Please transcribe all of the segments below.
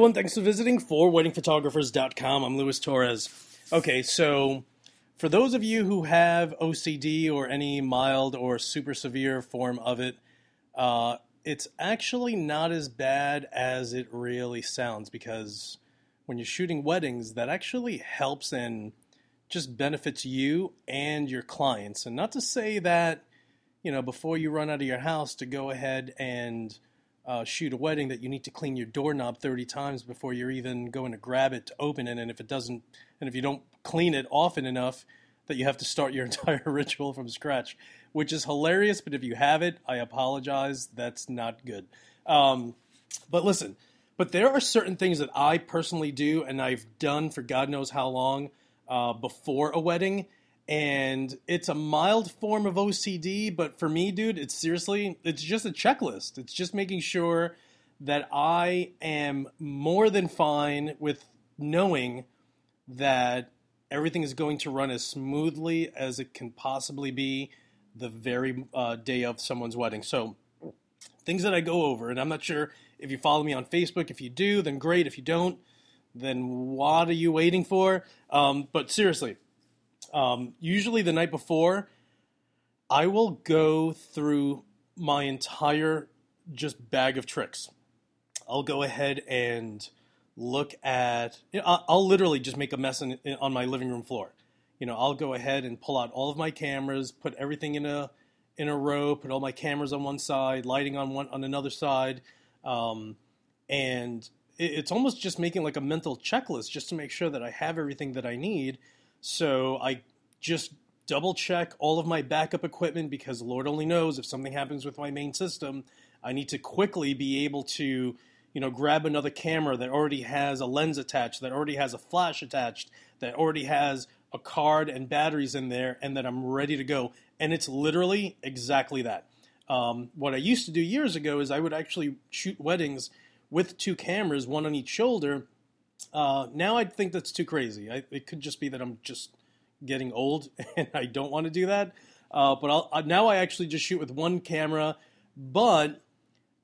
Everyone, thanks for visiting for weddingphotographers.com. I'm Luis Torres. Okay, so for those of you who have OCD or any mild or super severe form of it, uh, it's actually not as bad as it really sounds because when you're shooting weddings, that actually helps and just benefits you and your clients. And not to say that, you know, before you run out of your house to go ahead and uh, shoot a wedding that you need to clean your doorknob 30 times before you're even going to grab it to open it. And if it doesn't, and if you don't clean it often enough, that you have to start your entire ritual from scratch, which is hilarious. But if you have it, I apologize. That's not good. Um, but listen, but there are certain things that I personally do and I've done for God knows how long uh, before a wedding and it's a mild form of OCD, but for me, dude, it's seriously, it's just a checklist. It's just making sure that I am more than fine with knowing that everything is going to run as smoothly as it can possibly be the very uh, day of someone's wedding. So, things that I go over, and I'm not sure if you follow me on Facebook. If you do, then great. If you don't, then what are you waiting for? Um, but seriously, um, usually the night before, I will go through my entire just bag of tricks. I'll go ahead and look at. You know, I'll literally just make a mess in, in, on my living room floor. You know, I'll go ahead and pull out all of my cameras, put everything in a in a row, put all my cameras on one side, lighting on one on another side, um, and it, it's almost just making like a mental checklist just to make sure that I have everything that I need so I just double check all of my backup equipment because Lord only knows if something happens with my main system, I need to quickly be able to, you know, grab another camera that already has a lens attached, that already has a flash attached, that already has a card and batteries in there, and that I'm ready to go. And it's literally exactly that. Um, what I used to do years ago is I would actually shoot weddings with two cameras, one on each shoulder, uh, now I think that's too crazy. I, it could just be that I'm just getting old and I don't want to do that. Uh, but I'll, uh, now I actually just shoot with one camera, but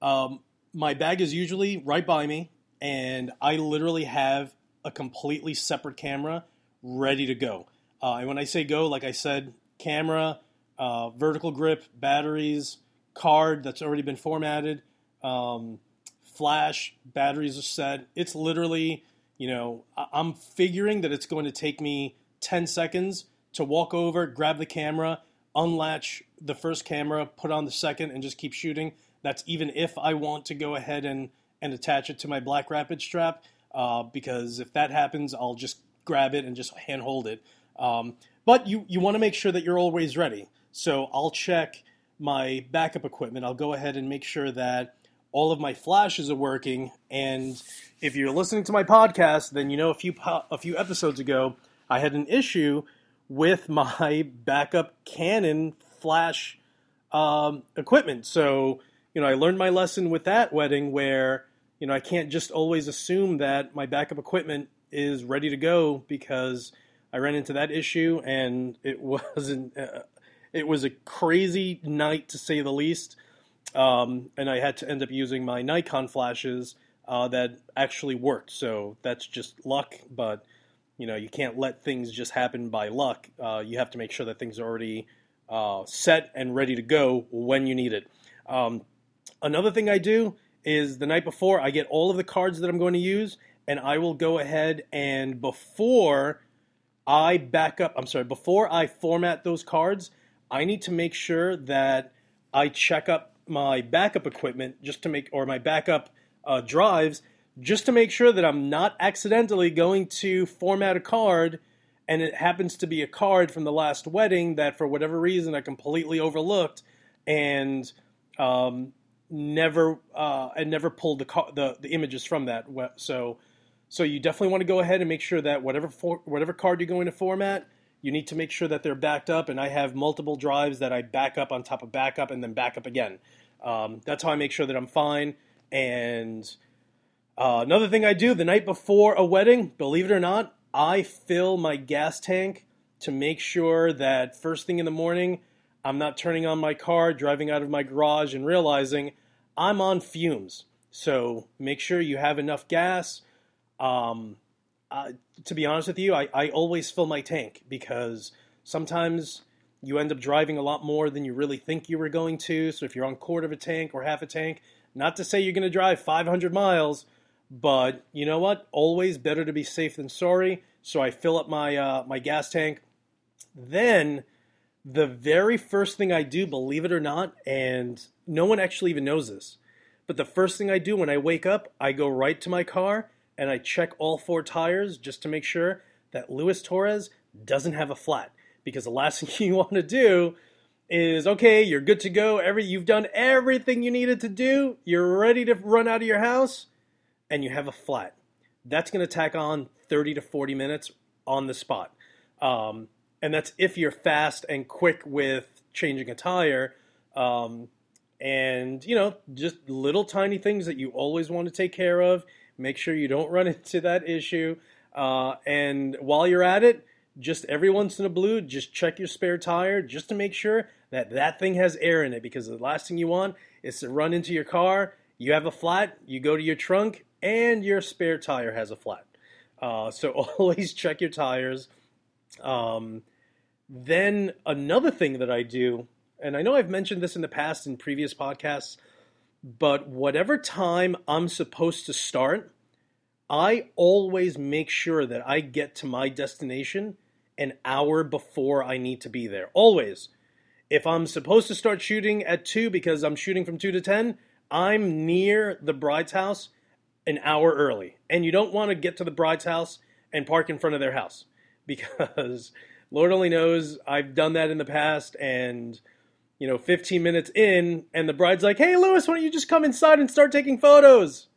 um, my bag is usually right by me, and I literally have a completely separate camera ready to go. Uh, and when I say go, like I said, camera, uh, vertical grip, batteries, card that's already been formatted, um, flash, batteries are set. It's literally you know, I'm figuring that it's going to take me 10 seconds to walk over, grab the camera, unlatch the first camera, put on the second, and just keep shooting. That's even if I want to go ahead and, and attach it to my BlackRapid strap, uh, because if that happens, I'll just grab it and just hand hold it. Um, but you, you want to make sure that you're always ready. So I'll check my backup equipment. I'll go ahead and make sure that all of my flashes are working. And if you're listening to my podcast, then you know a few po- a few episodes ago I had an issue with my backup Canon flash um, equipment. So you know I learned my lesson with that wedding where you know I can't just always assume that my backup equipment is ready to go because I ran into that issue and it wasn't. Uh, it was a crazy night to say the least. Um, and I had to end up using my Nikon flashes uh, that actually worked. So that's just luck, but you know you can't let things just happen by luck. Uh, you have to make sure that things are already uh, set and ready to go when you need it. Um, another thing I do is the night before I get all of the cards that I'm going to use, and I will go ahead and before I back up, I'm sorry, before I format those cards, I need to make sure that I check up my backup equipment just to make, or my backup uh, drives, just to make sure that I'm not accidentally going to format a card and it happens to be a card from the last wedding that for whatever reason I completely overlooked and um, never uh, and never pulled the, the the images from that. So so you definitely want to go ahead and make sure that whatever for, whatever card you're going to format, you need to make sure that they're backed up. And I have multiple drives that I back up on top of backup and then back up again. Um, that's how I make sure that I'm fine. And uh, another thing I do the night before a wedding, believe it or not, I fill my gas tank to make sure that first thing in the morning, I'm not turning on my car, driving out of my garage, and realizing I'm on fumes. So make sure you have enough gas. Um, uh, to be honest with you, I, I always fill my tank because sometimes you end up driving a lot more than you really think you were going to. So if you're on quarter of a tank or half a tank, not to say you're going to drive 500 miles, but you know what? Always better to be safe than sorry. So I fill up my uh, my gas tank. Then the very first thing I do, believe it or not, and no one actually even knows this, but the first thing I do when I wake up, I go right to my car and I check all four tires just to make sure that Luis Torres doesn't have a flat. Because the last thing you want to do is okay, you're good to go. Every you've done everything you needed to do. You're ready to run out of your house, and you have a flat. That's going to tack on 30 to 40 minutes on the spot. Um, and that's if you're fast and quick with changing a tire. Um, and you know, just little tiny things that you always want to take care of. Make sure you don't run into that issue. Uh, and while you're at it, just every once in a blue, just check your spare tire just to make sure that that thing has air in it. Because the last thing you want is to run into your car. You have a flat. You go to your trunk, and your spare tire has a flat. Uh, so always check your tires. Um, then another thing that I do, and I know I've mentioned this in the past in previous podcasts, but whatever time I'm supposed to start, I always make sure that I get to my destination an hour before I need to be there. Always. If I'm supposed to start shooting at 2 because I'm shooting from 2 to 10, I'm near the bride's house an hour early. And you don't want to get to the bride's house and park in front of their house because Lord only knows I've done that in the past and you know 15 minutes in and the bride's like, "Hey Luis, why don't you just come inside and start taking photos?"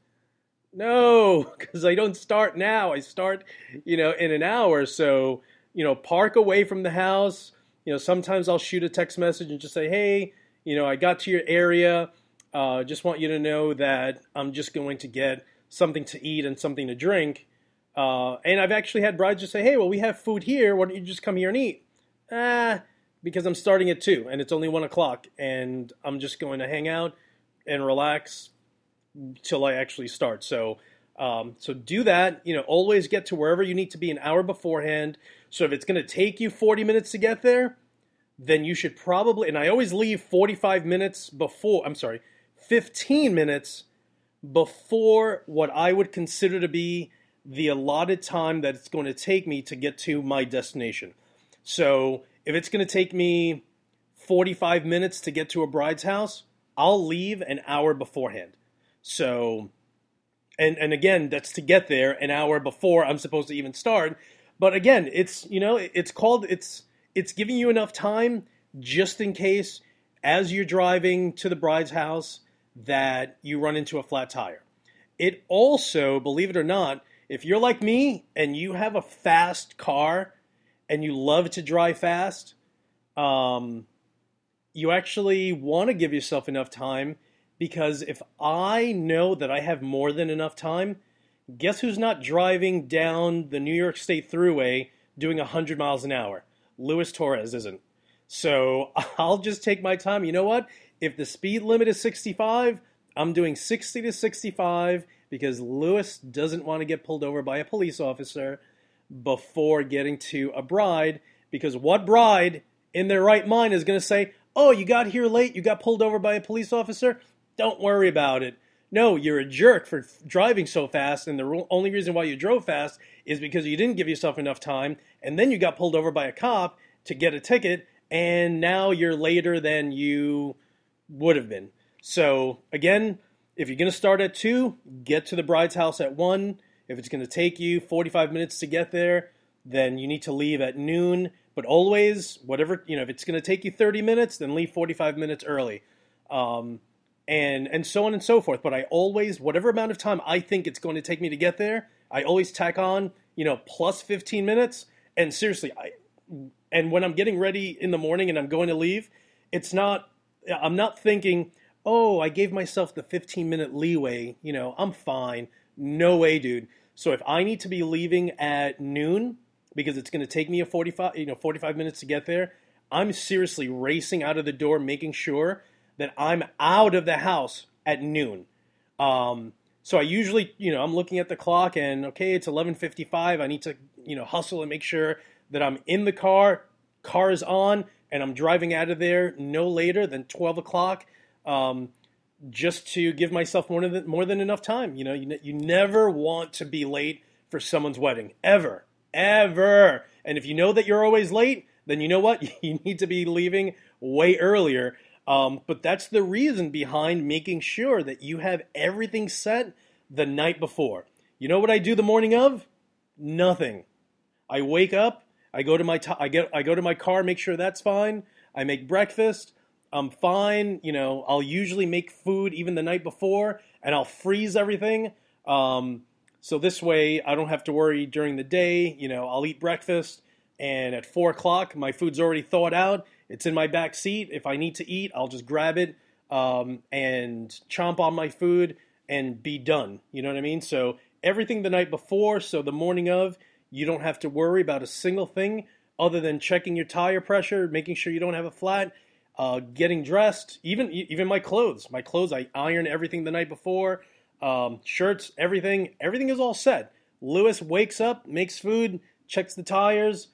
No, cuz I don't start now. I start, you know, in an hour. So, you know, park away from the house. You know, sometimes I'll shoot a text message and just say, "Hey, you know, I got to your area. Uh, just want you to know that I'm just going to get something to eat and something to drink. Uh, and I've actually had brides just say, hey, well, we have food here. Why don't you just come here and eat? Ah, because I'm starting at 2 and it's only 1 o'clock and I'm just going to hang out and relax till I actually start. So, um, so do that. You know, always get to wherever you need to be an hour beforehand. So if it's going to take you 40 minutes to get there, then you should probably, and I always leave 45 minutes before, I'm sorry, 15 minutes before what I would consider to be the allotted time that it's going to take me to get to my destination. So if it's going to take me 45 minutes to get to a bride's house, I'll leave an hour beforehand. So, and and again, that's to get there an hour before I'm supposed to even start. But again, it's you know, it's called it's it's giving you enough time just in case as you're driving to the bride's house that you run into a flat tire. It also, believe it or not, if you're like me and you have a fast car and you love to drive fast, um, you actually want to give yourself enough time because if I know that I have more than enough time, guess who's not driving down the New York State Thruway doing 100 miles an hour? Luis Torres isn't. So I'll just take my time. You know what? If the speed limit is 65, I'm doing 60 to 65 because Luis doesn't want to get pulled over by a police officer before getting to a bride. Because what bride in their right mind is going to say, Oh, you got here late, you got pulled over by a police officer? Don't worry about it. No, you're a jerk for driving so fast, and the only reason why you drove fast is because you didn't give yourself enough time, and then you got pulled over by a cop to get a ticket, and now you're later than you would have been. So again, if you're going to start at two, get to the bride's house at one. If it's going to take you 45 minutes to get there, then you need to leave at noon. But always, whatever you know, if it's going to take you 30 minutes, then leave 45 minutes early, um, and and so on and so forth. But I always, whatever amount of time I think it's going to take me to get there, I always tack on, you know, plus 15 minutes. And seriously, I and when I'm getting ready in the morning and I'm going to leave, it's not I'm not thinking, oh, I gave myself the 15 minute leeway. You know, I'm fine. No way, dude. So if I need to be leaving at noon because it's going to take me a 45, you know, 45 minutes to get there, I'm seriously racing out of the door, making sure that I'm out of the house at noon. Um, so I usually, you know, I'm looking at the clock and okay, it's 11:55. I need to, you know, hustle and make sure that I'm in the car, car is on, and I'm driving out of there no later than 12 o'clock. Um, just to give myself more than more than enough time. You know, you, you never want to be late for someone's wedding ever, ever. And if you know that you're always late, then you know what you need to be leaving way earlier. Um, but that's the reason behind making sure that you have everything set the night before. You know what I do the morning of? Nothing. I wake up. I go to my t- I get I go to my car, make sure that's fine. I make breakfast. I'm fine. You know, I'll usually make food even the night before, and I'll freeze everything. Um, so this way, I don't have to worry during the day. You know, I'll eat breakfast, and at four o'clock, my food's already thawed out. It's in my back seat. If I need to eat, I'll just grab it um, and chomp on my food and be done. You know what I mean? So everything the night before, so the morning of, you don't have to worry about a single thing other than checking your tire pressure, making sure you don't have a flat, uh, getting dressed, even even my clothes. My clothes, I iron everything the night before. Um, shirts, everything, everything is all set. Luis wakes up, makes food, checks the tires,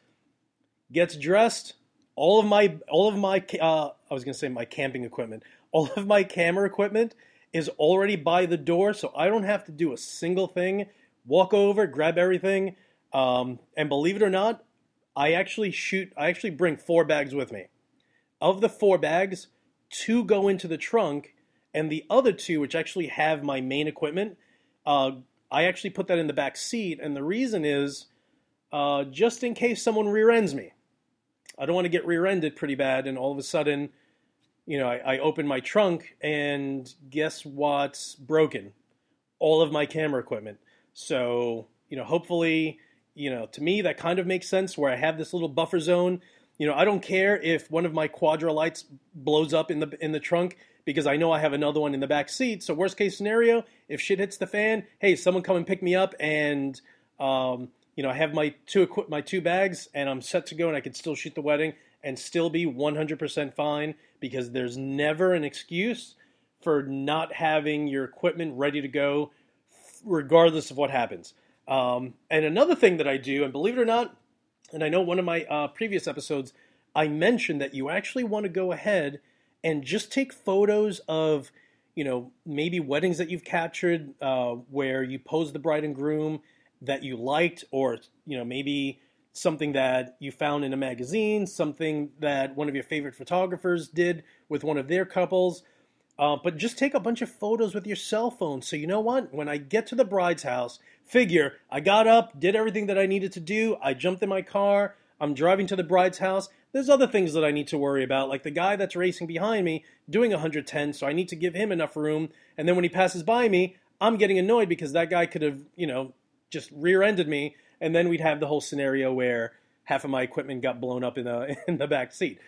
gets dressed. All of my, all of my, uh, I was gonna say my camping equipment. All of my camera equipment is already by the door, so I don't have to do a single thing. Walk over, grab everything, um, and believe it or not, I actually shoot. I actually bring four bags with me. Of the four bags, two go into the trunk, and the other two, which actually have my main equipment, uh, I actually put that in the back seat. And the reason is uh, just in case someone rear ends me. I don't want to get rear ended pretty bad, and all of a sudden, you know, I, I open my trunk and guess what's broken? All of my camera equipment. So, you know, hopefully, you know, to me, that kind of makes sense where I have this little buffer zone you know, I don't care if one of my quadra lights blows up in the in the trunk because I know I have another one in the back seat. So worst case scenario, if shit hits the fan, hey, someone come and pick me up, and um, you know I have my two my two bags, and I'm set to go, and I can still shoot the wedding and still be 100% fine because there's never an excuse for not having your equipment ready to go, regardless of what happens. Um, and another thing that I do, and believe it or not, and I know one of my uh, previous episodes, I mentioned that you actually want to go ahead and just take photos of, you know, maybe weddings that you've captured uh, where you pose the bride and groom that you liked, or, you know, maybe something that you found in a magazine, something that one of your favorite photographers did with one of their couples. Uh, but just take a bunch of photos with your cell phone. So, you know what? When I get to the bride's house, figure I got up, did everything that I needed to do. I jumped in my car. I'm driving to the bride's house. There's other things that I need to worry about, like the guy that's racing behind me doing 110, so I need to give him enough room. And then when he passes by me, I'm getting annoyed because that guy could have, you know, just rear-ended me, and then we'd have the whole scenario where half of my equipment got blown up in the in the back seat.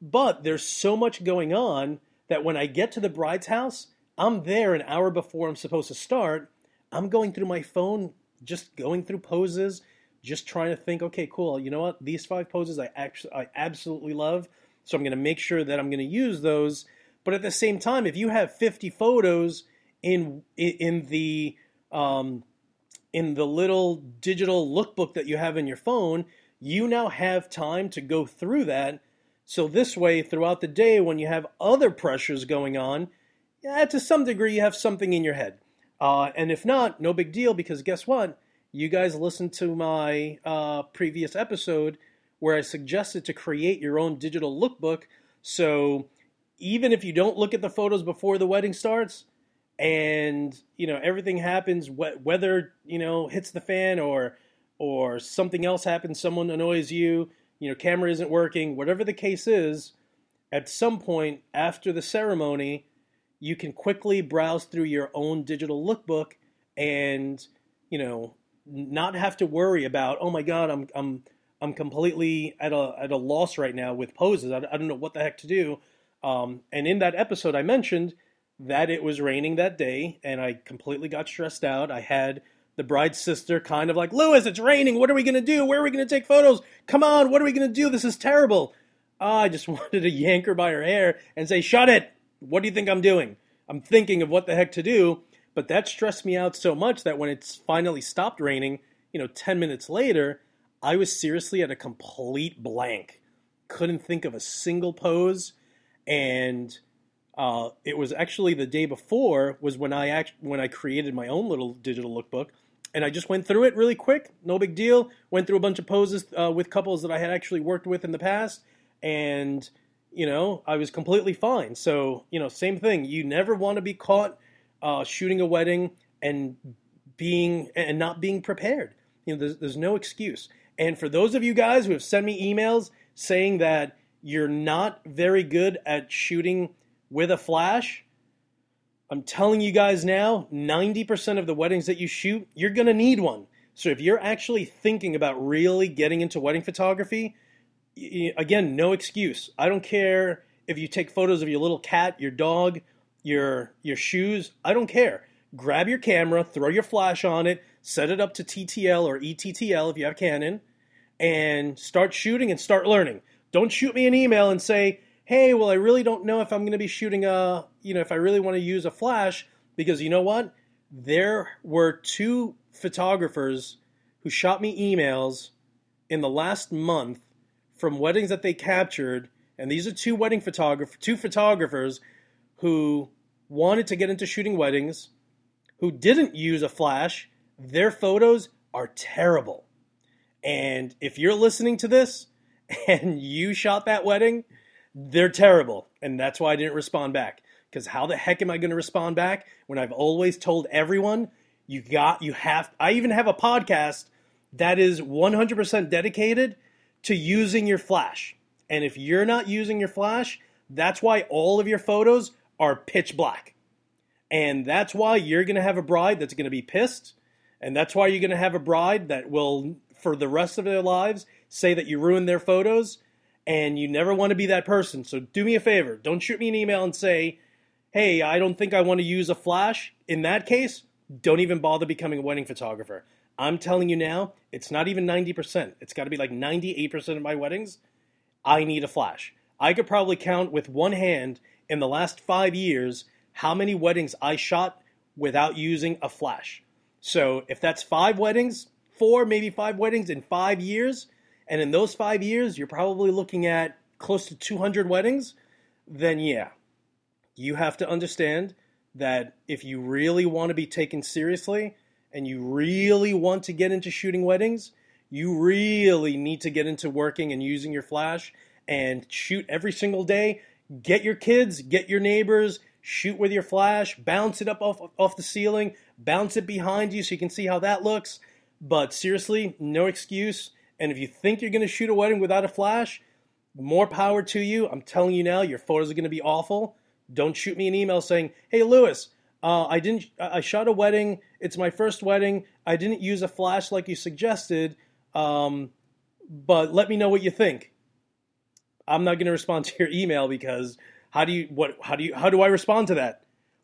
But there's so much going on that when I get to the bride's house, I'm there an hour before I'm supposed to start. I'm going through my phone, just going through poses, just trying to think, okay, cool. You know what? These five poses I actually I absolutely love. So I'm going to make sure that I'm going to use those. But at the same time, if you have 50 photos in in the um, in the little digital lookbook that you have in your phone, you now have time to go through that so this way, throughout the day, when you have other pressures going on, yeah, to some degree, you have something in your head. Uh, and if not, no big deal, because guess what? You guys listened to my uh, previous episode where I suggested to create your own digital lookbook. So even if you don't look at the photos before the wedding starts, and you know everything happens, whether you know hits the fan or or something else happens, someone annoys you, you know, camera isn't working, whatever the case is, at some point after the ceremony, you can quickly browse through your own digital lookbook and, you know, not have to worry about, oh my God, I'm I'm I'm completely at a at a loss right now with poses. I, I don't know what the heck to do. Um, and in that episode, I mentioned that it was raining that day, and I completely got stressed out. I had the bride's sister kind of like, Luis, it's raining. What are we going to do? Where are we going to take photos? Come on, what are we going to do? This is terrible. Oh, I just wanted to yank her by her hair and say, Shut it. What do you think I'm doing? I'm thinking of what the heck to do. But that stressed me out so much that when it's finally stopped raining, you know, 10 minutes later, I was seriously at a complete blank. Couldn't think of a single pose. And uh, it was actually the day before was when I act when I created my own little digital lookbook, and I just went through it really quick, no big deal. Went through a bunch of poses uh, with couples that I had actually worked with in the past, and you know I was completely fine. So you know, same thing. You never want to be caught uh, shooting a wedding and being and not being prepared. You know, there's, there's no excuse. And for those of you guys who have sent me emails saying that you're not very good at shooting with a flash, I'm telling you guys now, 90% of the weddings that you shoot, you're going to need one. So if you're actually thinking about really getting into wedding photography, again, no excuse. I don't care if you take photos of your little cat, your dog, your your shoes, I don't care. Grab your camera, throw your flash on it, set it up to TTL or ETTL if you have Canon, and start shooting and start learning. Don't shoot me an email and say, hey, well, I really don't know if I'm going to be shooting a, you know, if I really want to use a flash, because you know what? There were two photographers who shot me emails in the last month from weddings that they captured, and these are two wedding photographers, two photographers who wanted to get into shooting weddings, who didn't use a flash. Their photos are terrible. And if you're listening to this and you shot that wedding, they're terrible. And that's why I didn't respond back. Because how the heck am I going to respond back when I've always told everyone you got, you have, I even have a podcast that is 100% dedicated to using your flash. And if you're not using your flash, that's why all of your photos are pitch black. And that's why you're going to have a bride that's going to be pissed. And that's why you're going to have a bride that will, for the rest of their lives, say that you ruined their photos and you never want to be that person. So do me a favor. Don't shoot me an email and say, hey, I don't think I want to use a flash. In that case, don't even bother becoming a wedding photographer. I'm telling you now, it's not even 90%. It's got to be like 98% of my weddings. I need a flash. I could probably count with one hand in the last five years how many weddings I shot without using a flash. So if that's five weddings, four, maybe five weddings in five years, and in those five years, you're probably looking at close to 200 weddings, then yeah, you have to understand that if you really want to be taken seriously and you really want to get into shooting weddings, you really need to get into working and using your flash and shoot every single day. Get your kids, get your neighbors, shoot with your flash, bounce it up off, off the ceiling, bounce it behind you so you can see how that looks. But seriously, no excuse. And if you think you're going to shoot a wedding without a flash, more power to you. I'm telling you now, your photos are going to be awful. Don't shoot me an email saying, "Hey, Luis, uh, I didn't. I shot a wedding. It's my first wedding. I didn't use a flash like you suggested, um, but let me know what you think." I'm not going to respond to your email because how do you what how do you how do I respond to that,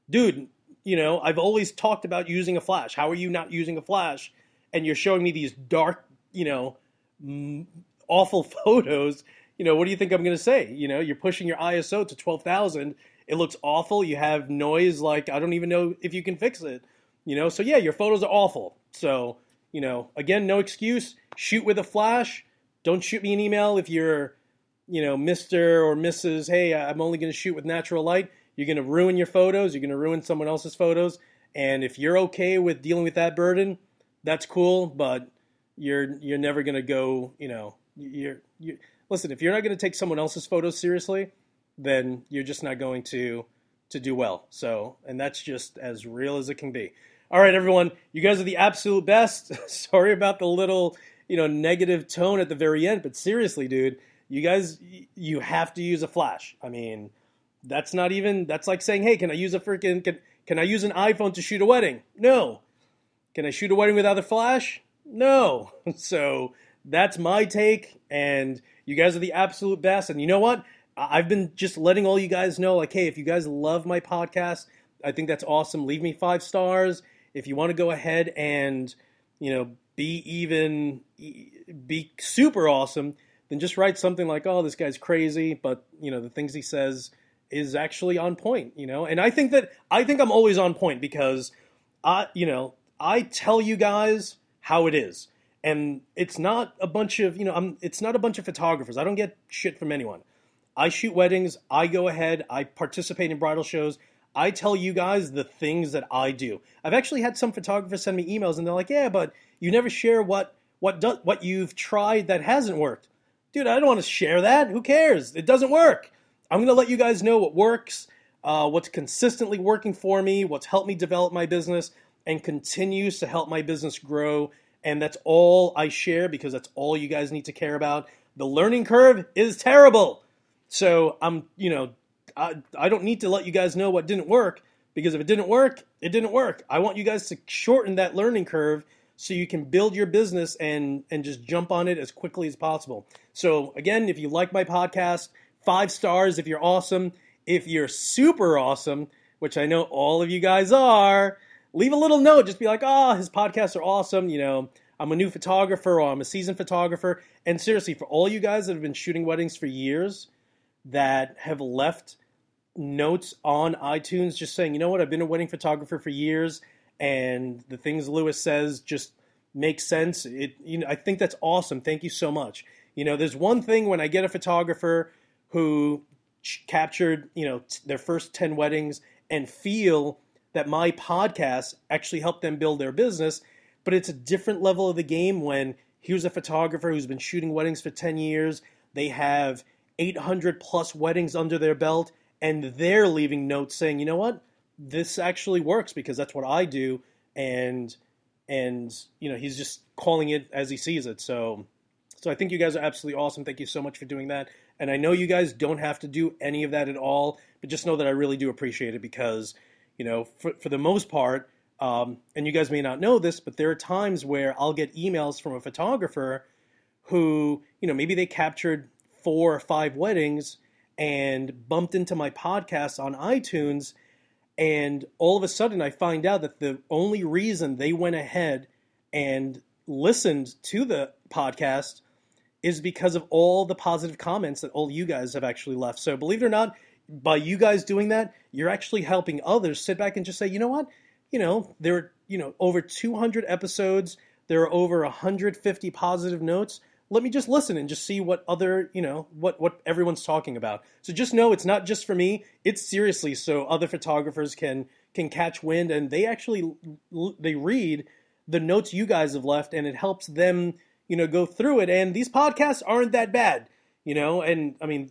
dude? You know, I've always talked about using a flash. How are you not using a flash? And you're showing me these dark, you know, Mm, awful photos, you know, what do you think I'm going to say? You know, you're pushing your ISO to 12,000. It looks awful. You have noise like I don't even know if you can fix it. You know, so yeah, your photos are awful. So, you know, again, no excuse. Shoot with a flash. Don't shoot me an email if you're, you know, Mr. or Mrs. Hey, I'm only going to shoot with natural light. You're going to ruin your photos. You're going to ruin someone else's photos. And if you're okay with dealing with that burden, that's cool. But you're you're never going to go, you know, you're you listen, if you're not going to take someone else's photos seriously, then you're just not going to to do well. So, and that's just as real as it can be. All right, everyone, you guys are the absolute best. Sorry about the little, you know, negative tone at the very end, but seriously, dude, you guys you have to use a flash. I mean, that's not even that's like saying, "Hey, can I use a freaking can can I use an iPhone to shoot a wedding?" No. Can I shoot a wedding without a flash? No. So that's my take, and you guys are the absolute best. And you know what? I've been just letting all you guys know, like, hey, if you guys love my podcast, I think that's awesome. Leave me five stars. If you want to go ahead and, you know, be even, be super awesome, then just write something like, oh, this guy's crazy, but, you know, the things he says is actually on point, you know? And I think that, I think I'm always on point because I, you know, I tell you guys how it is. And it's not a bunch of, you know, I'm, it's not a bunch of photographers. I don't get shit from anyone. I shoot weddings. I go ahead. I participate in bridal shows. I tell you guys the things that I do. I've actually had some photographers send me emails and they're like, "Yeah, but you never share what what do, what you've tried that hasn't worked." Dude, I don't want to share that. Who cares? It doesn't work. I'm going to let you guys know what works, uh, what's consistently working for me, what's helped me develop my business, and continues to help my business grow. And that's all I share because that's all you guys need to care about. The learning curve is terrible. So I'm, you know, I, I don't need to let you guys know what didn't work because if it didn't work, it didn't work. I want you guys to shorten that learning curve so you can build your business and and just jump on it as quickly as possible. So again, if you like my podcast, five stars if you're awesome. If you're super awesome, which I know all of you guys are, leave a little note. Just be like, oh, his podcasts are awesome. You know, I'm a new photographer or I'm a seasoned photographer. And seriously, for all you guys that have been shooting weddings for years that have left notes on iTunes just saying, you know what, I've been a wedding photographer for years and the things Luis says just make sense. It you know, I think that's awesome. Thank you so much. You know, there's one thing when I get a photographer who captured, you know, t- their first 10 weddings and feel that my podcast actually helped them build their business, but it's a different level of the game when here's a photographer who's been shooting weddings for 10 years, they have 800 plus weddings under their belt and they're leaving notes saying, "You know what? This actually works because that's what I do." And and you know, he's just calling it as he sees it. So so I think you guys are absolutely awesome. Thank you so much for doing that. And I know you guys don't have to do any of that at all, but just know that I really do appreciate it because, you know, for, for the most part, um, and you guys may not know this, but there are times where I'll get emails from a photographer who, you know, maybe they captured four or five weddings and bumped into my podcast on iTunes. And all of a sudden, I find out that the only reason they went ahead and listened to the podcast is because of all the positive comments that all you guys have actually left. So believe it or not, by you guys doing that, you're actually helping others sit back and just say, you know what, you know, there are you know over 200 episodes, there are over 150 positive notes. Let me just listen and just see what other you know what what everyone's talking about. So just know it's not just for me; it's seriously so other photographers can can catch wind and they actually they read the notes you guys have left and it helps them you know, go through it. And these podcasts aren't that bad, you know. And I mean,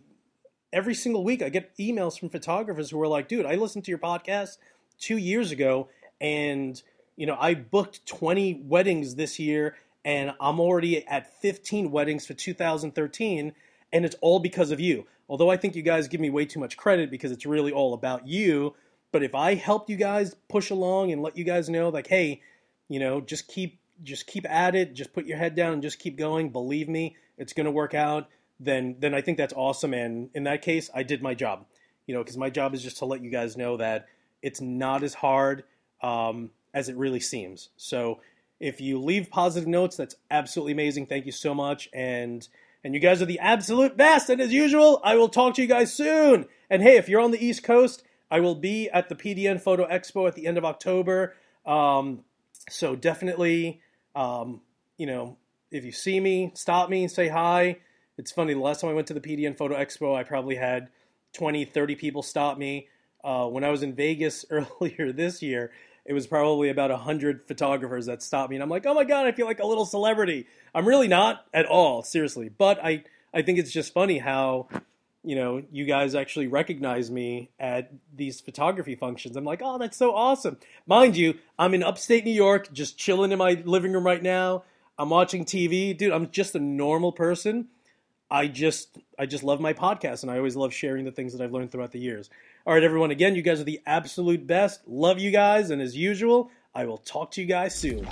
every single week I get emails from photographers who are like, "Dude, I listened to your podcast two years ago, and you know, I booked 20 weddings this year, and I'm already at 15 weddings for 2013." And it's all because of you. Although I think you guys give me way too much credit because it's really all about you. But if I helped you guys push along and let you guys know, like, hey, you know, just keep just keep at it, just put your head down and just keep going. Believe me, it's going to work out. Then, then I think that's awesome. And in that case, I did my job. You know, because my job is just to let you guys know that it's not as hard um, as it really seems. So, if you leave positive notes, that's absolutely amazing. Thank you so much. And and you guys are the absolute best. And as usual, I will talk to you guys soon. And hey, if you're on the East Coast, I will be at the PDN Photo Expo at the end of October. Um, so definitely um, you know, if you see me, stop me, and say hi. It's funny, the last time I went to the PDN Photo Expo, I probably had 20, 30 people stop me. Uh, when I was in Vegas earlier this year, it was probably about 100 photographers that stopped me. And I'm like, oh my God, I feel like a little celebrity. I'm really not at all, seriously. But I, I think it's just funny how you know, you guys actually recognize me at these photography functions. I'm like, oh, that's so awesome. Mind you, I'm in upstate New York, just chilling in my living room right now. I'm watching TV. Dude, I'm just a normal person. I just I just love my podcast and I always love sharing the things that I've learned throughout the years. All right, everyone, again, you guys are the absolute best. Love you guys, and as usual, I will talk to you guys soon.